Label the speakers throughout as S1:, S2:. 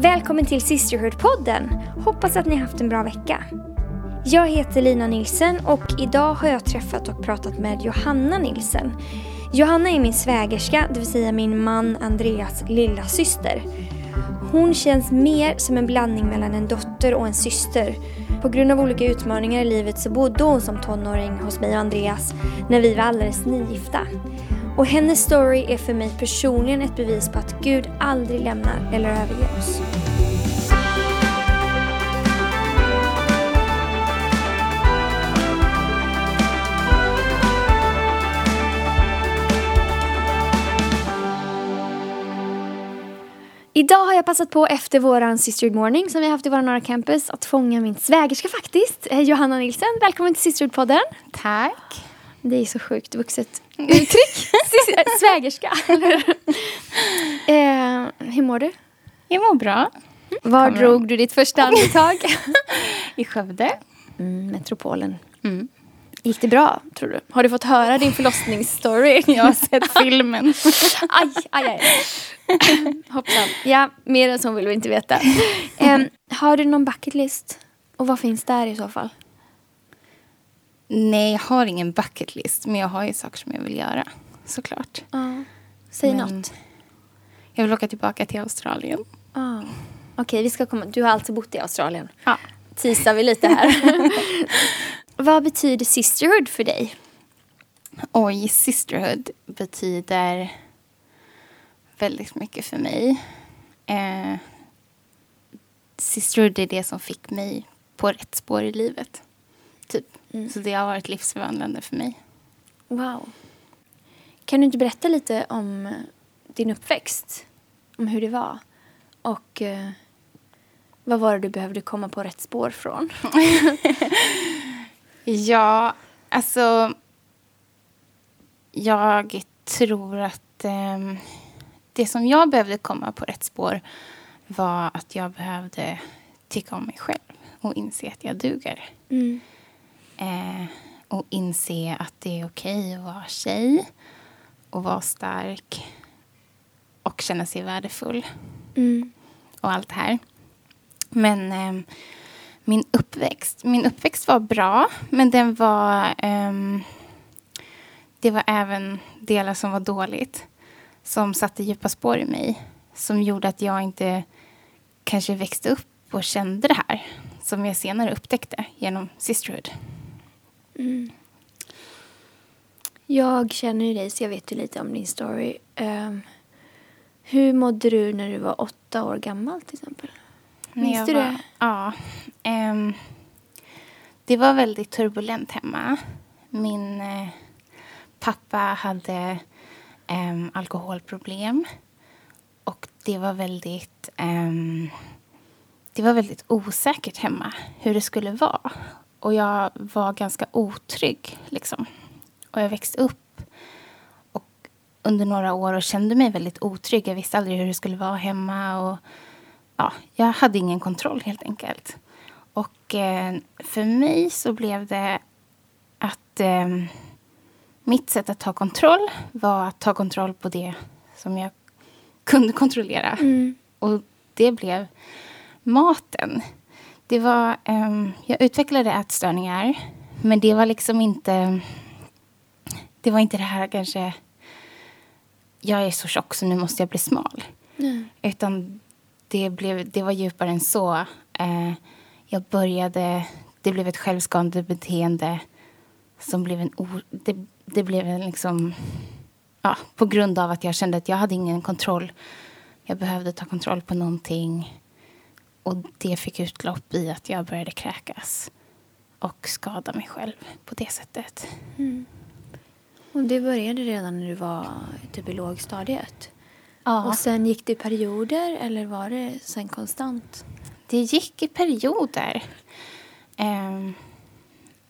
S1: Välkommen till Sisterhood-podden! Hoppas att ni har haft en bra vecka. Jag heter Lina Nilsen och idag har jag träffat och pratat med Johanna Nilsen. Johanna är min svägerska, det vill säga min man Andreas lilla syster. Hon känns mer som en blandning mellan en dotter och en syster. På grund av olika utmaningar i livet så bodde hon som tonåring hos mig och Andreas när vi var alldeles nygifta. Och hennes story är för mig personligen ett bevis på att Gud aldrig lämnar eller överger oss. Idag har jag passat på efter våran Sisterhood Morning som vi har haft i våra Norra Campus att fånga min svägerska faktiskt, eh, Johanna Nilsen. Välkommen till Sisterhood-podden.
S2: Tack.
S1: Det är så sjukt vuxet uttryck. svägerska. eh, hur mår du?
S2: Jag mår bra.
S1: Var
S2: Kommer.
S1: drog du ditt första andetag?
S2: I Skövde.
S1: Mm, metropolen.
S2: Mm.
S1: Gick det bra, tror du? Har du fått höra din förlossningsstory?
S2: Jag har sett filmen.
S1: aj, aj, aj. Hoppsan. Ja, mer än så vill vi inte veta. Em, har du någon bucket list? Och vad finns där i så fall?
S2: Nej, jag har ingen bucket list. Men jag har ju saker som jag vill göra. Såklart.
S1: Ja. Säg
S2: Men
S1: något.
S2: Jag vill åka tillbaka till Australien.
S1: Ja. Okej, vi ska komma. Du har alltså bott i Australien.
S2: Ja.
S1: Teasar vi lite här. vad betyder sisterhood för dig?
S2: Oj, sisterhood betyder väldigt mycket för mig. Eh, sisterhood är det som fick mig på rätt spår i livet. Typ.
S1: Mm.
S2: Så det har varit livsförvandlande för mig.
S1: Wow. Kan du inte berätta lite om eh, din uppväxt? Om hur det var? Och eh, vad var det du behövde komma på rätt spår från?
S2: Ja, alltså... Jag tror att ehm, det som jag behövde komma på rätt spår var att jag behövde tycka om mig själv och inse att jag duger.
S1: Mm.
S2: Eh, och inse att det är okej att vara tjej och vara stark och känna sig värdefull
S1: Mm.
S2: och allt det här. Men ehm, min uppväxt, min uppväxt var bra, men den var... ehm, det var även delar som var dåligt, som satte djupa spår i mig. Som gjorde att jag inte kanske växte upp och kände det här som jag senare upptäckte genom Sisterhood.
S1: Jag känner ju dig så jag vet ju lite om din story. Ehm, hur mådde du när du var åtta år gammal till exempel? Minns du
S2: var,
S1: det?
S2: Ja. ehm, det var väldigt turbulent hemma. Min eh, pappa hade ehm, alkoholproblem. Och det var väldigt... ehm, det var väldigt osäkert hemma hur det skulle vara. Och jag var ganska otrygg. Liksom. Och jag växte upp och under några år och kände mig väldigt otrygg. Jag visste aldrig hur det skulle vara hemma. Och ja, jag hade ingen kontroll helt enkelt. Och eh, för mig så blev det att eh, mitt sätt att ta kontroll var att ta kontroll på det som jag kunde kontrollera.
S1: Mm.
S2: Och det blev maten. Det var, ehm, jag utvecklade ätstörningar, men det var liksom inte... Det var inte det här kanske... Jag är så tjock så nu måste jag bli smal.
S1: Mm.
S2: Utan det, blev, det var djupare än så. Eh, jag började... Det blev ett självskadande beteende som blev en... O, det, det blev en liksom... Ja, på grund av att jag kände att jag hade ingen kontroll. Jag behövde ta kontroll på någonting. Och det fick utlopp i att jag började kräkas och skada mig själv på det sättet.
S1: Och det började redan när du var typ i lågstadiet?
S2: Ja.
S1: Och sen gick det i perioder eller var det sen konstant?
S2: Det gick i perioder. Ehm,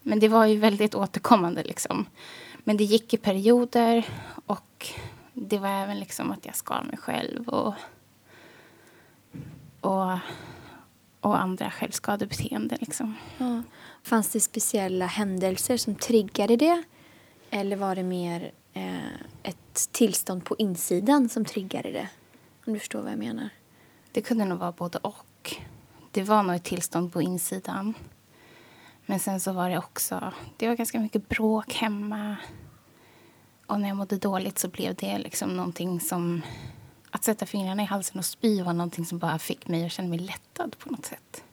S2: men det var ju väldigt återkommande. Liksom. Men det gick i perioder och det var även liksom att jag skar mig själv och, och, och andra självskadebeteenden. Liksom.
S1: Ja. Fanns det speciella händelser som triggade det? Eller var det mer eh, ett tillstånd på insidan som triggade det? Om du förstår vad jag menar.
S2: det kunde nog vara både och. Det var nog ett tillstånd på insidan. Men sen så var det också, det var ganska mycket bråk hemma. Och när jag mådde dåligt så blev det liksom någonting som... Att sätta fingrarna i halsen och spy var någonting som bara fick mig att känna mig lättad på något sätt.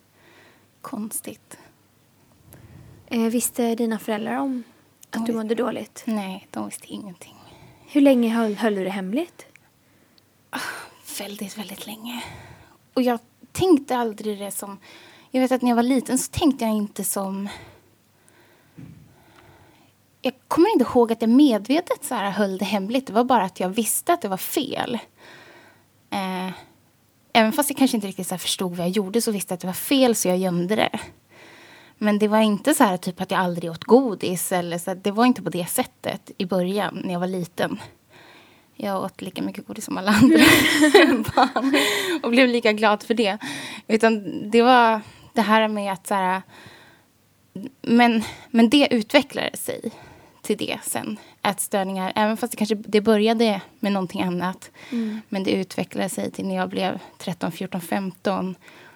S2: Konstigt.
S1: Eh, visste dina föräldrar om att du mådde dåligt?
S2: Nej, de visste ingenting.
S1: Hur länge höll, höll du det hemligt?
S2: Väldigt, väldigt länge. Och jag tänkte aldrig det som... Jag vet att när jag var liten så tänkte jag inte som... Jag kommer inte ihåg att jag medvetet så här höll det hemligt. Det var bara att jag visste att det var fel. Eh, även fast jag kanske inte riktigt så förstod vad jag gjorde så visste jag att det var fel så jag gömde det. Men det var inte så här typ att jag aldrig åt godis. Eller så, det var inte på det sättet i början när jag var liten. Jag åt lika mycket godis som alla andra barn och blev lika glad för det. Utan det var det här med att så här, men, men det utvecklade sig till det sen. Ätstörningar, även fast det kanske det började med någonting annat. Mm. Men det utvecklade sig till när jag blev 13, 14, 15.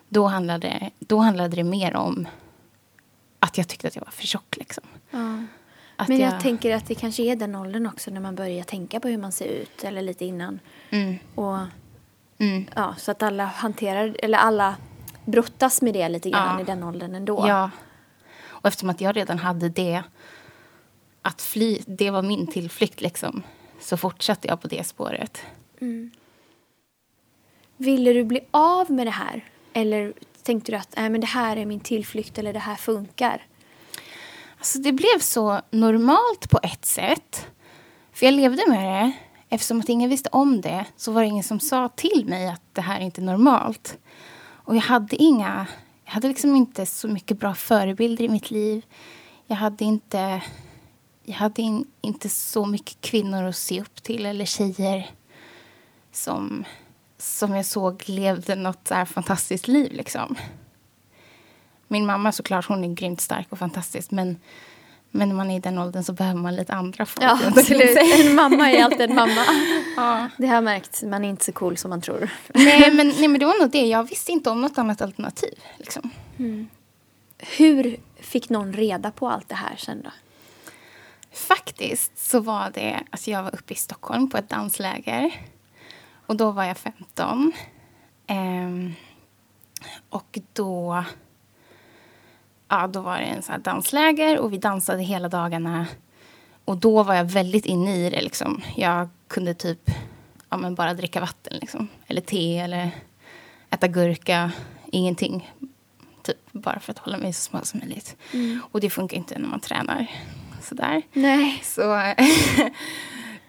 S2: Då handlade, då handlade det mer om att jag tyckte att jag var för tjock. Liksom.
S1: Ja. Men jag, jag, tänker att det kanske är den åldern också när man börjar tänka på hur man ser ut eller lite innan. Mm. Och, mm. Ja, så att alla hanterar, eller alla brottas med det lite grann ja. i den åldern ändå.
S2: Ja. Och eftersom att jag redan hade det, att fly, det var min tillflykt liksom, så fortsatte jag på det spåret. Mm.
S1: Ville du bli av med det här? Eller tänkte du att äh, men det här är min tillflykt eller det här funkar?
S2: Alltså det blev så normalt på ett sätt. För jag levde med det. Eftersom att ingen visste om det så var det ingen som sa till mig att det här är inte normalt. Och jag hade inga... Jag hade liksom inte så mycket bra förebilder i mitt liv. Jag hade inte... Jag hade in, inte så mycket kvinnor att se upp till eller tjejer som, som jag såg levde något så fantastiskt liv. Liksom. Min mamma såklart, hon är grymt stark och fantastisk. Men, men när man är i den åldern så behöver man lite andra folk.
S1: Ja, absolut. En mamma är alltid en mamma. ja. Det har jag märkt. Man är inte så cool som man tror.
S2: nej, men, nej, men det var nog det. Jag visste inte om något annat alternativ. Liksom. Mm.
S1: Hur fick någon reda på allt det här sen då?
S2: Faktiskt så var det, alltså jag var uppe i Stockholm på ett dansläger. Och då var jag 15. Ehm, och då ja, då var det en sån dansläger och vi dansade hela dagarna. Och då var jag väldigt inne i det. Liksom. Jag kunde typ ja, men bara dricka vatten, liksom. eller te eller äta gurka. Ingenting. Typ bara för att hålla mig så smal som möjligt. Mm. Och det funkar inte när man tränar sådär.
S1: Nej.
S2: Så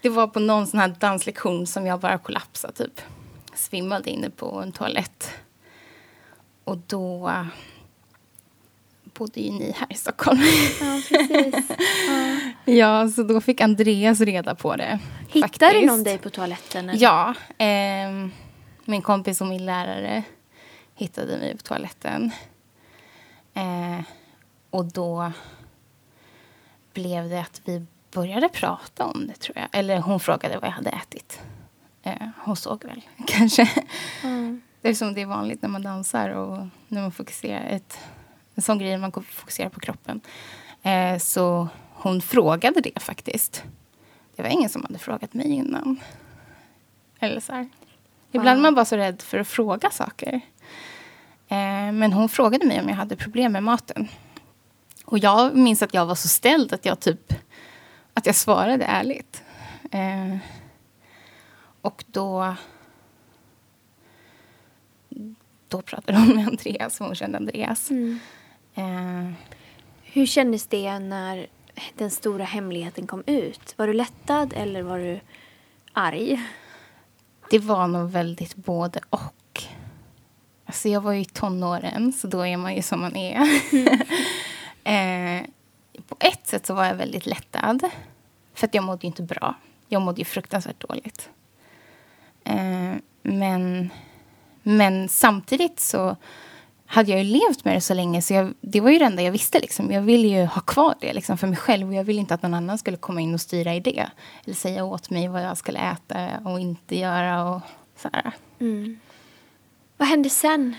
S2: det var på någon sån här danslektion som jag bara kollapsade, typ. Svimmade inne på en toalett. Och då bodde ju ni här i Stockholm.
S1: Ja, precis. Ja.
S2: ja, så då fick Andreas reda på det.
S1: Hittade faktiskt. någon dig på toaletten?
S2: Eller? Ja. Eh, min kompis och min lärare hittade mig på toaletten. Eh, och då blev det att vi började prata om det, tror jag. Eller hon frågade vad jag hade ätit. Eh, hon såg väl, kanske. Mm. Det är som det är vanligt när man dansar och när man fokuserar ett en sån grej man fokuserar på kroppen. Eh, så hon frågade det faktiskt. Det var ingen som hade frågat mig innan. Eller så här. Ibland är man bara så rädd för att fråga saker. Eh, men hon frågade mig om jag hade problem med maten. Och jag minns att jag var så ställd att jag typ att jag svarade ärligt. Eh, och då då pratade hon med Andreas, hon kände Andreas. Mm.
S1: Eh. Hur kändes det när den stora hemligheten kom ut? Var du lättad eller var du arg?
S2: Det var nog väldigt både och. Alltså jag var ju i tonåren, så då är man ju som man är. eh, på ett sätt så var jag väldigt lättad. För att jag mådde ju inte bra. Jag mådde ju fruktansvärt dåligt. Eh, men, men samtidigt så hade jag ju levt med det så länge så jag, det var ju det enda jag visste. Liksom. Jag ville ju ha kvar det liksom, för mig själv och jag ville inte att någon annan skulle komma in och styra i det. Eller säga åt mig vad jag skulle äta och inte göra och så mm.
S1: Vad hände sen?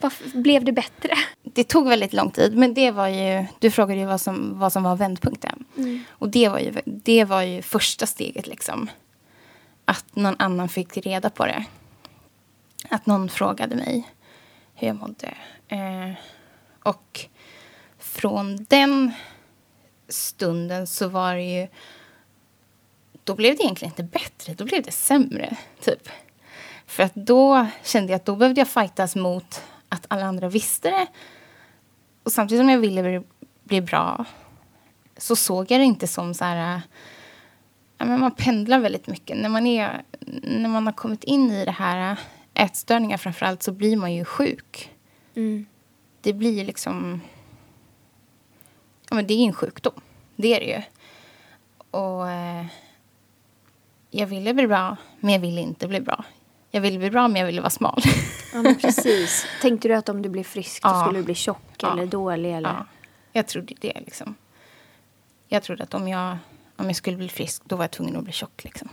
S1: Varför blev det bättre?
S2: Det tog väldigt lång tid, men det var ju... Du frågade ju vad som, vad som var vändpunkten.
S1: Mm.
S2: Och det var, ju, det var ju första steget, liksom. Att någon annan fick reda på det. Att någon frågade mig hur jag mådde. Eh, och från den stunden så var det ju... Då blev det egentligen inte bättre, då blev det sämre. Typ. För att då kände jag att då behövde jag fightas mot att alla andra visste det. Och samtidigt som jag ville bli, bli bra så såg jag det inte som så här... Ja, men man pendlar väldigt mycket. När man, är, när man har kommit in i det här, ätstörningar framför allt, så blir man ju sjuk.
S1: Mm.
S2: Det blir liksom... Ja, men det är en sjukdom. Det är det ju. Och eh, jag ville bli bra, men jag ville inte bli bra. Jag ville bli bra, men jag ville vara smal.
S1: Ja, men precis. Tänkte du att om du blev frisk
S2: Ja.
S1: skulle du bli tjock
S2: Ja.
S1: eller dålig? Eller?
S2: Ja, jag trodde det. Liksom. Jag trodde att om jag, om jag skulle bli frisk, då var jag tvungen att bli tjock. Liksom.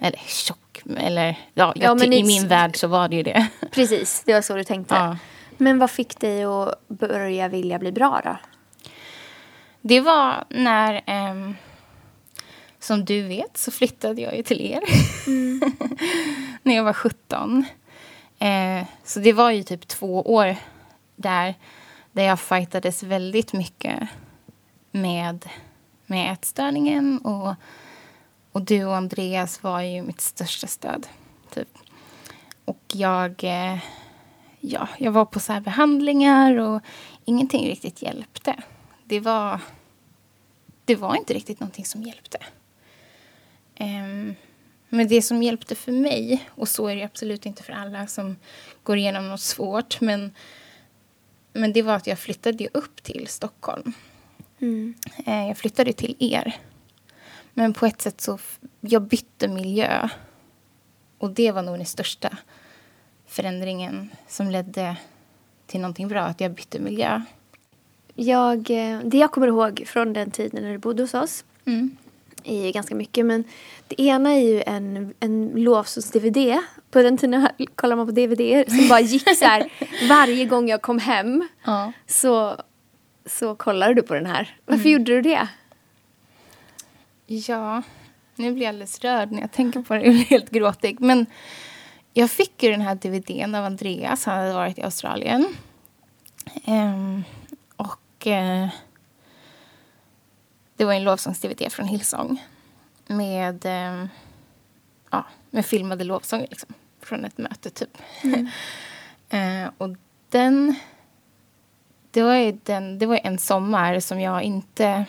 S2: Eller tjock, eller ja,
S1: Ja, men
S2: i min värld så var det ju det.
S1: Precis, det var så du tänkte.
S2: Ja.
S1: Men vad fick dig att börja vilja bli bra då?
S2: Det var när, ehm, som du vet, så flyttade jag ju till er. när jag var 17. Eh, så det var ju typ två år där, där jag fightades väldigt mycket med, med ätstörningen. Och, och du och Andreas var ju mitt största stöd. Typ. Och jag, eh, ja, jag var på så här behandlingar och ingenting riktigt hjälpte. Det var, det var inte riktigt någonting som hjälpte. Ehm, men det som hjälpte för mig, och så är det absolut inte för alla som går igenom något svårt, men, men det var att jag flyttade upp till Stockholm.
S1: Mm.
S2: Eh, jag flyttade till er. Men på ett sätt så, jag bytte miljö. Och det var nog den största förändringen som ledde till någonting bra, att jag bytte miljö.
S1: Jag, eh, det jag kommer ihåg från den tiden när du bodde hos oss
S2: Mm.
S1: Är ju ganska mycket. Men det ena är ju en, en lovsångs-DVD. På den tiden kollar man på DVD som bara gick så här varje gång jag kom hem.
S2: Ja.
S1: Så, så kollade du på den här. Varför gjorde du det?
S2: Ja, nu blir jag alldeles rörd när jag tänker på det. Jag blir helt gråtig. Men jag fick ju den här DVDn av Andreas. Han hade varit i Australien. Ehm, och eh, det var en lovsångs-DVD från Hillsong. Med, ehm, ja, med filmade lovsånger liksom. Från ett möte typ. Eh, och den... Det var den, det var en sommar som jag inte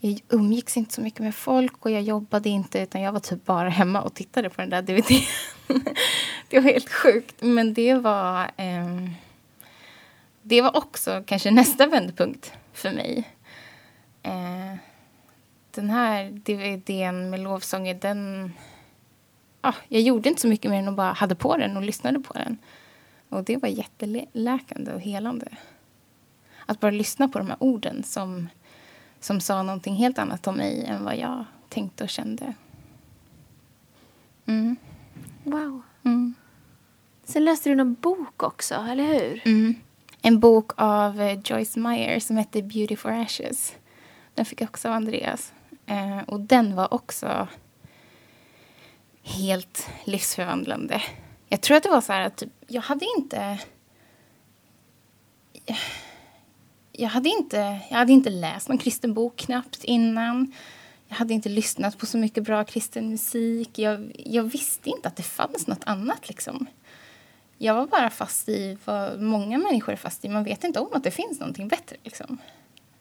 S2: jag umgicks inte så mycket med folk och jag jobbade inte utan jag var typ bara hemma och tittade på den där DVDn. det var helt sjukt. Men det var, ehm, det var också kanske nästa vändpunkt för mig. Eh, den här DVDn med lovsånger, den... Ah, jag gjorde inte så mycket mer än att bara hade på den och lyssnade på den. Och det var jätteläkande och helande. Att bara lyssna på de här orden som som sa någonting helt annat om mig än vad jag tänkte och kände. Mm.
S1: Wow.
S2: Mm.
S1: Sen läste du någon bok också, eller hur?
S2: Mm. En bok av eh, Joyce Meyer som hette Beauty for Ashes. Den fick jag också av Andreas. Eh, och den var också helt livsförvandlande. Jag tror att det var så här att typ, jag hade inte... Jag hade inte, jag hade inte läst någon kristen bok knappt innan. Jag hade inte lyssnat på så mycket bra kristen musik. Jag, jag visste inte att det fanns något annat. Liksom. Jag var bara fast i vad många människor är fast i. Man vet inte om att det finns någonting bättre. Liksom.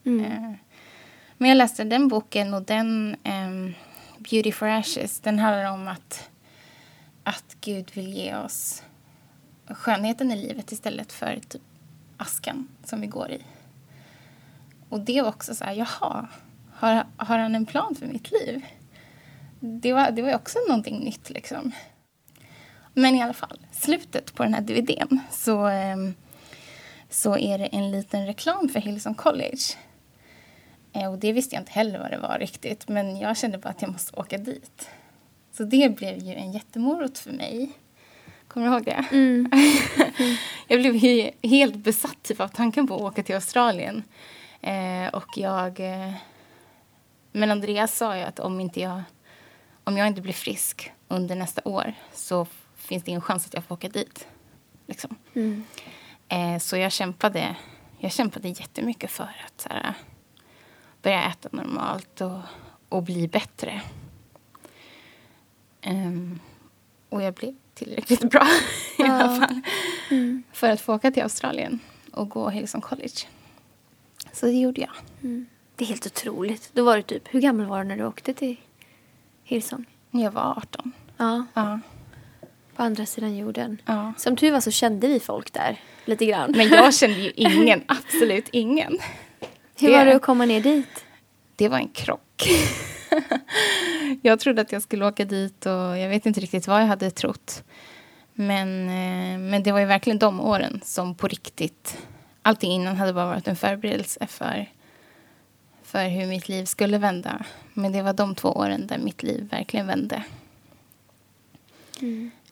S2: Eh, men jag läste den boken och den, um, Beauty for Ashes, den handlar om att, att Gud vill ge oss skönheten i livet istället för typ askan som vi går i. Och det var också så här, jaha, har, har han en plan för mitt liv? Det var, det var ju också någonting nytt liksom. Men i alla fall, slutet på den här DVDn så, ehm, så är det en liten reklam för Hillsong College. Eh, Och det visste jag inte heller vad det var riktigt, men jag kände bara att jag måste åka dit. Så det blev ju en jättemorot för mig. Kommer du ihåg det?
S1: Mm.
S2: jag blev helt besatt typ, av tanken på att åka till Australien. Eh, och jag... Eh, men Andreas sa ju att om, inte jag, om jag inte blir frisk under nästa år så finns det ingen chans att jag får åka dit. Liksom.
S1: Mm.
S2: Eh, så jag kämpade, jag kämpade jättemycket för att så här, börja äta normalt och, och bli bättre. Um, och jag blev tillräckligt bra i
S1: Ja.
S2: alla fall
S1: Mm.
S2: för att få åka till Australien och gå Hillsong College. Så det gjorde jag.
S1: Det är helt otroligt. Då var du typ, hur gammal var du när du åkte till Hillsong?
S2: Jag var 18.
S1: Ja,
S2: Ja,
S1: på andra sidan jorden.
S2: ja.
S1: Som tur var så kände vi folk där lite grann.
S2: Men jag kände ju ingen, absolut ingen.
S1: Hur
S2: det-
S1: var det att komma ner dit?
S2: Det var en krock. jag trodde att jag skulle åka dit och jag vet inte riktigt vad jag hade trott. Men, eh, men det var ju verkligen de åren som på riktigt... Allting innan hade bara varit en förberedelse för, för hur mitt liv skulle vända. Men det var de två åren där mitt liv verkligen vände.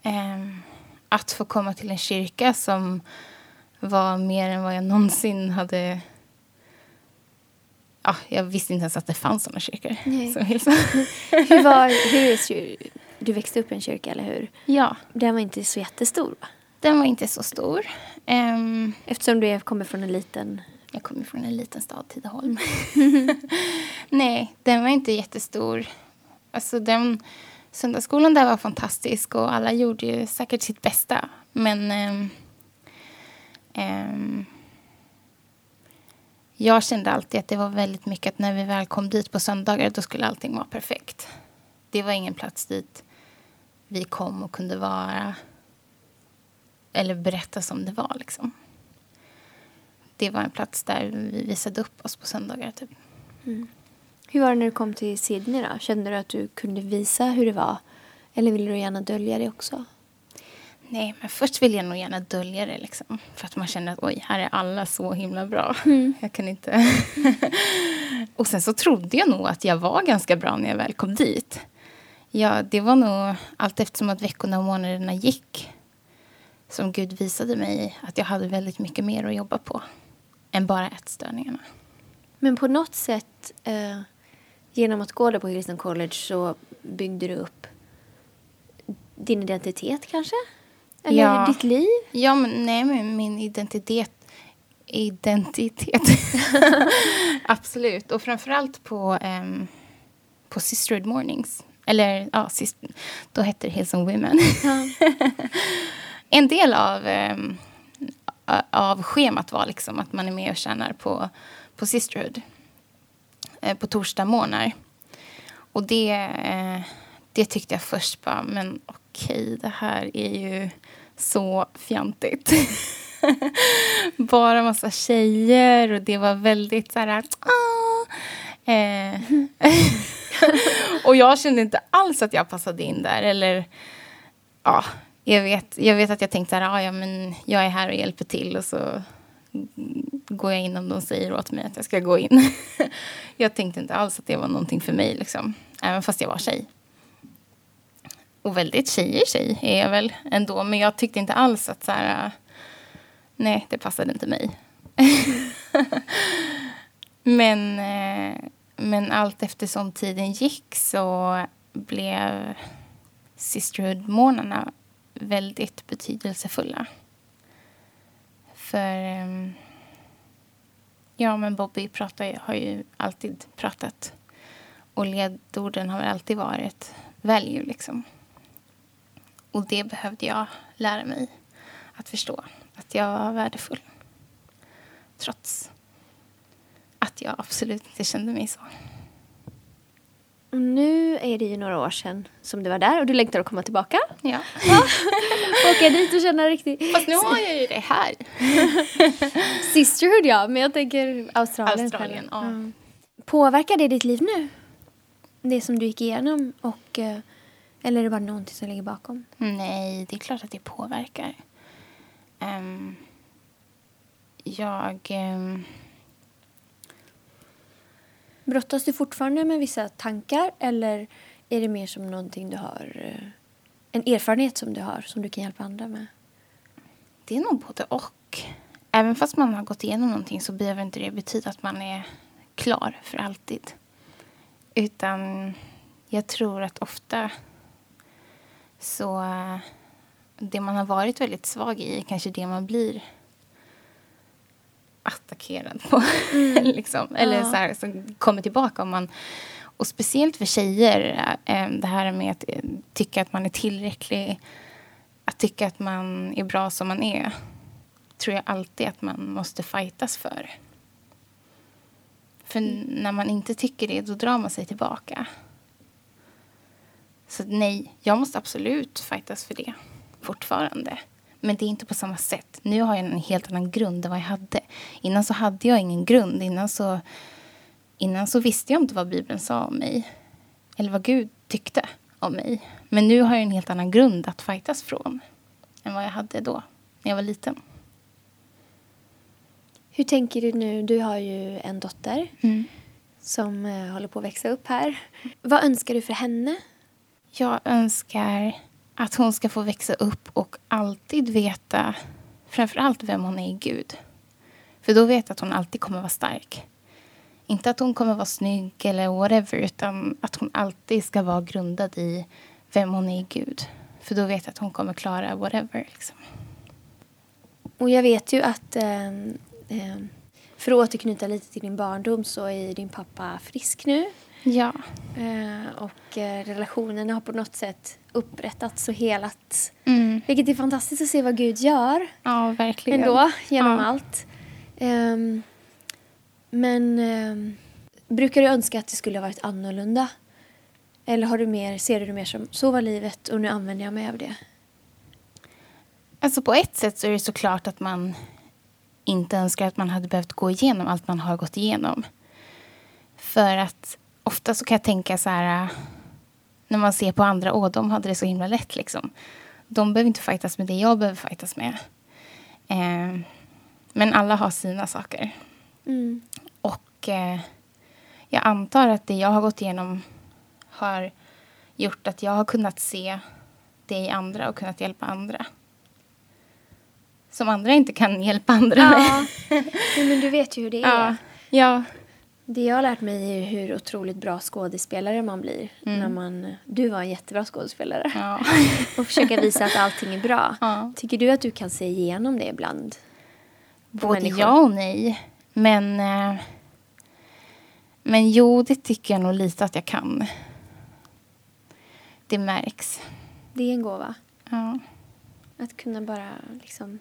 S2: Ehm, att få komma till en kyrka som var mer än vad jag någonsin hade... Ja, jag visste inte ens att det fanns såna kyrkor. Så.
S1: Hur var, hur du växte upp i en kyrka, eller hur?
S2: ja,
S1: Den var inte så jättestor, va?
S2: den var inte så stor. Ehm,
S1: Eftersom du kommer från en liten...
S2: jag kommer från en liten stad, Tidaholm. Nej, den var inte jättestor. Alltså den, söndagsskolan där var fantastisk och alla gjorde ju säkert sitt bästa. Men ehm, ehm, jag kände alltid att det var väldigt mycket att när vi väl kom dit på söndagar då skulle allting vara perfekt. Det var ingen plats dit vi kom och kunde vara eller berätta som det var. Liksom. Det var en plats där vi visade upp oss på söndagar. Typ. Mm.
S1: Hur var det när du kom till Sydney då? Kände du att du kunde visa hur det var? Eller ville du gärna dölja det också?
S2: Nej, men först vill jag nog gärna dölja det. Liksom, för att man känner att oj, här är alla så himla bra. Jag kan inte... och sen så trodde jag nog att jag var ganska bra när jag väl kom dit. Ja, det var nog allt eftersom att veckorna och månaderna gick som Gud visade mig att jag hade väldigt mycket mer att jobba på än bara ätstörningarna.
S1: Men på något sätt, eh, genom att gå där på Hillsong College så byggde du upp din identitet kanske? Eller
S2: Ja.
S1: ditt liv?
S2: Ja, men nej, men min identitet... Identitet. Absolut. Och framförallt på, um, på Sisterhood Mornings. Eller, ja, sist, då hette det Hillsong Women.
S1: Ja.
S2: en del av, a- av schemat var liksom att man är med och tjänar på, på Sisterhood eh, på torsdag morgnar. Och det, eh, det tyckte jag först bara, men okej, det här är ju så fjantigt. Bara massa tjejer och det var väldigt så här... Ah. Eh, och jag kände inte alls att jag passade in där. Eller, ja, jag vet, jag vet att jag tänkte så här, "Ah, ja, men jag är här och hjälper till och så går jag in om de säger åt mig att jag ska gå in. jag tänkte inte alls att det var någonting för mig, liksom. även fast jag var tjej. Och väldigt tjejig tjej är jag väl ändå, men jag tyckte inte alls att så här, äh, nej, det passade inte mig. men, äh, men allt eftersom tiden gick så blev Sisterhood-månaderna väldigt betydelsefulla. För ähm, ja, men Bobby pratar, har ju alltid pratat och ledorden har väl alltid varit value, liksom. Och det behövde jag lära mig att förstå, att jag var värdefull. Trots att jag absolut inte kände mig så.
S1: Och nu är det ju några år sedan som du var där och du längtar att komma tillbaka.
S2: Ja.
S1: Åka dit och känna riktigt...
S2: Fast nu har jag ju det här.
S1: Sisterhood ja, men jag tänker Australien.
S2: Australien, ja.
S1: Påverkar det ditt liv nu? Det som du gick igenom och... Eller är det bara någonting som ligger bakom?
S2: Nej, det är klart att det påverkar. Ehm, jag... ehm,
S1: Brottas du fortfarande med vissa tankar eller är det mer som någonting du har... eh, en erfarenhet som du har som du kan hjälpa andra med?
S2: Det är nog både och. Även fast man har gått igenom någonting så behöver inte det betyda att man är klar för alltid. Utan jag tror att ofta så det man har varit väldigt svag i är kanske det man blir attackerad på. Mm. liksom. Eller ja. så här, som kommer tillbaka. Om man, och speciellt för tjejer, eh, det här med att eh, tycka att man är tillräcklig, att tycka att man är bra som man är, tror jag alltid att man måste fightas för. För mm. när man inte tycker det, då drar man sig tillbaka. Så nej, jag måste absolut fightas för det fortfarande. Men det är inte på samma sätt. Nu har jag en helt annan grund än vad jag hade. Innan så hade jag ingen grund. Innan så, innan så visste jag inte vad Bibeln sa om mig. Eller vad Gud tyckte om mig. Men nu har jag en helt annan grund att fightas från. Än vad jag hade då, när jag var liten.
S1: Hur tänker du nu? Du har ju en dotter mm. som uh, håller på att växa upp här. Vad önskar du för henne?
S2: Jag önskar att hon ska få växa upp och alltid veta framför allt vem hon är i Gud. För då vet jag att hon alltid kommer vara stark. Inte att hon kommer vara snygg eller whatever utan att hon alltid ska vara grundad i vem hon är i Gud. För då vet jag att hon kommer klara whatever. Liksom.
S1: Och jag vet ju att eh, eh, för att återknyta lite till din barndom så är din pappa frisk nu.
S2: Ja.
S1: Eh, och eh, relationen har på något sätt upprättats och helats. Mm. Vilket är fantastiskt att se vad Gud gör.
S2: Ja, verkligen.
S1: Ändå, genom ja. allt. Um, men um, brukar du önska att det skulle ha varit annorlunda? Eller har du mer, ser du det mer som så var livet och nu använder jag mig av det?
S2: Alltså på ett sätt så är det såklart att man inte önskar att man hade behövt gå igenom allt man har gått igenom. För att ofta så kan jag tänka så här när man ser på andra, åh, de hade det så himla lätt liksom. De behöver inte fightas med det jag behöver fightas med. Eh, men alla har sina saker. Mm. Och eh, jag antar att det jag har gått igenom har gjort att jag har kunnat se det i andra och kunnat hjälpa andra. Som andra inte kan hjälpa andra
S1: ja. med. men du vet ju hur det är.
S2: Ja. ja.
S1: Det jag har lärt mig är hur otroligt bra skådespelare man blir. Mm. När man, du var en jättebra skådespelare. Ja. och försöka visa att allting är bra. Ja. Tycker du att du kan se igenom det ibland?
S2: Både människor? ja och nej. Men, eh, men jo, det tycker jag nog lite att jag kan. Det märks.
S1: Det är en gåva.
S2: Ja.
S1: Att kunna bara liksom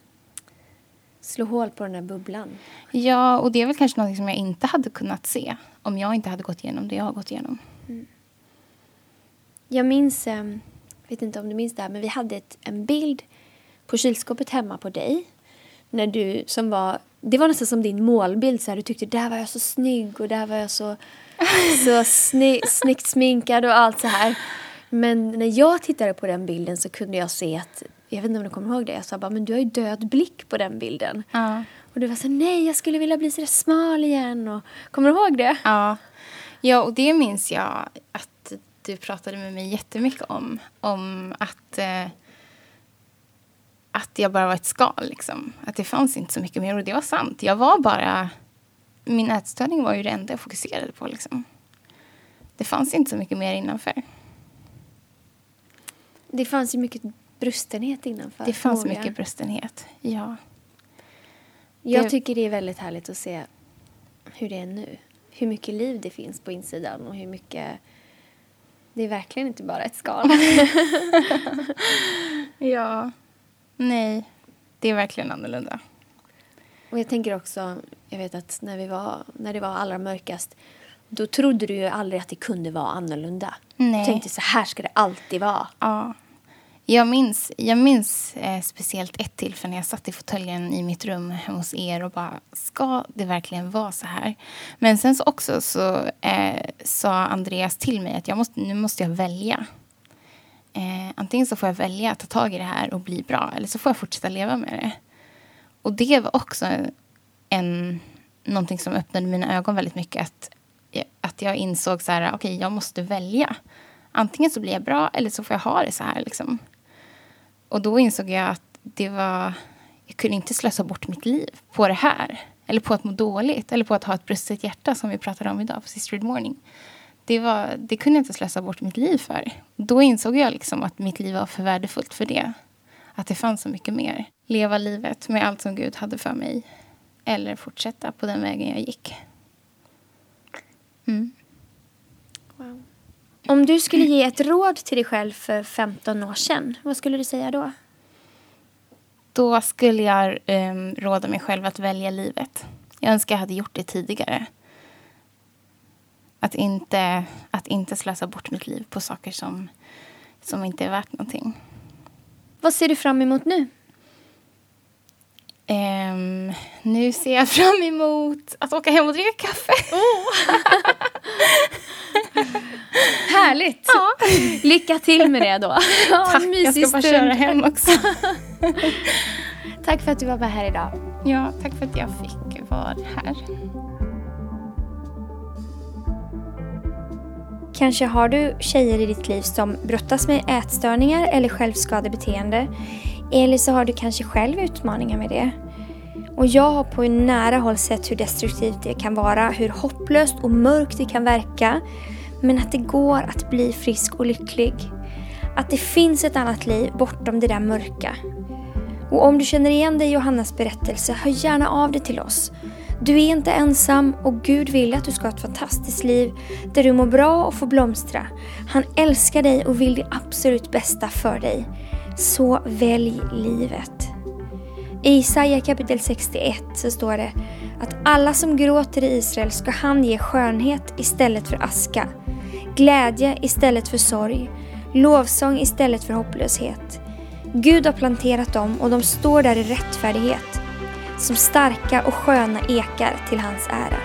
S1: slå hål på den där bubblan.
S2: Ja, och det är väl kanske något som jag inte hade kunnat se om jag inte hade gått igenom det jag har gått igenom. Mm.
S1: Jag minns, jag ehm, vet inte om du minns det här, men vi hade ett, en bild på kylskåpet hemma på dig. När du, som var, det var nästan som din målbild. Så här, du tyckte där var jag så snygg och där var jag så, så sny, snyggt sminkad och allt så här. Men när jag tittade på den bilden så kunde jag se att jag vet inte om du kommer ihåg det, jag sa bara, men du har ju död blick på den bilden.
S2: Ja.
S1: Och du var så nej jag skulle vilja bli så smal igen. Och, kommer du ihåg det?
S2: Ja. ja, och det minns jag att du pratade med mig jättemycket om. Om att, eh, att jag bara var ett skal, liksom. Att det fanns inte så mycket mer. Och det var sant. Jag var bara... Min ätstörning var ju det enda jag fokuserade på, liksom. Det fanns inte så mycket mer innanför.
S1: Det fanns ju mycket brustenhet innanför.
S2: Det fanns mycket brustenhet, ja.
S1: Jag det... tycker det är väldigt härligt att se hur det är nu. Hur mycket liv det finns på insidan och hur mycket... Det är verkligen inte bara ett skal.
S2: ja. Nej, det är verkligen annorlunda.
S1: Och jag tänker också, jag vet att när, vi var, när det var allra mörkast då trodde du ju aldrig att det kunde vara annorlunda.
S2: Nej.
S1: Du tänkte så här ska det alltid vara.
S2: Ja. Jag minns, jag minns eh, speciellt ett tillfälle när jag satt i fåtöljen i mitt rum hemma hos er och bara, ska det verkligen vara så här? Men sen så också så eh, sa Andreas till mig att jag måste, nu måste jag välja. Eh, antingen så får jag välja att ta tag i det här och bli bra eller så får jag fortsätta leva med det. Och det var också en, någonting som öppnade mina ögon väldigt mycket. Att, att jag insåg så här, okej, okay, jag måste välja. Antingen så blir jag bra eller så får jag ha det så här. Liksom. Och då insåg jag att det var... Jag kunde inte slösa bort mitt liv på det här. Eller på att må dåligt. Eller på att ha ett brustet hjärta som vi pratade om idag på Sisterhood Morning. Det, var, det kunde jag inte slösa bort mitt liv för. Då insåg jag liksom att mitt liv var för värdefullt för det. Att det fanns så mycket mer. Leva livet med allt som Gud hade för mig. Eller fortsätta på den vägen jag gick. Mm.
S1: Om du skulle ge ett råd till dig själv för 15 år sedan, vad skulle du säga då?
S2: Då skulle jag um, råda mig själv att välja livet. Jag önskar jag hade gjort det tidigare. Att inte, att inte slösa bort mitt liv på saker som, som inte är värt någonting.
S1: Vad ser du fram emot nu?
S2: Um, nu ser jag fram emot att åka hem och dricka kaffe. Oh.
S1: Härligt! Ja. Lycka till med det då.
S2: Tack, jag ska bara köra hem också.
S1: tack för att du var med här idag.
S2: Ja, tack för att jag fick vara här.
S1: Kanske har du tjejer i ditt liv som brottas med ätstörningar eller självskadebeteende. Eller så har du kanske själv utmaningar med det. Och jag har på nära håll sett hur destruktivt det kan vara, hur hopplöst och mörkt det kan verka. Men att det går att bli frisk och lycklig. Att det finns ett annat liv bortom det där mörka. Och om du känner igen dig i Johannas berättelse, hör gärna av dig till oss. Du är inte ensam och Gud vill att du ska ha ett fantastiskt liv där du mår bra och får blomstra. Han älskar dig och vill det absolut bästa för dig. Så välj livet. I Isaia kapitel 61 så står det att alla som gråter i Israel ska han ge skönhet istället för aska, glädje istället för sorg, lovsång istället för hopplöshet. Gud har planterat dem och de står där i rättfärdighet, som starka och sköna ekar till hans ära.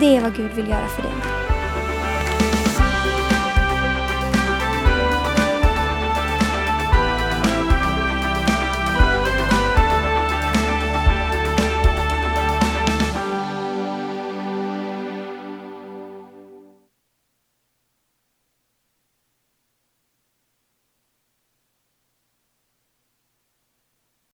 S1: Det är vad Gud vill göra för dig.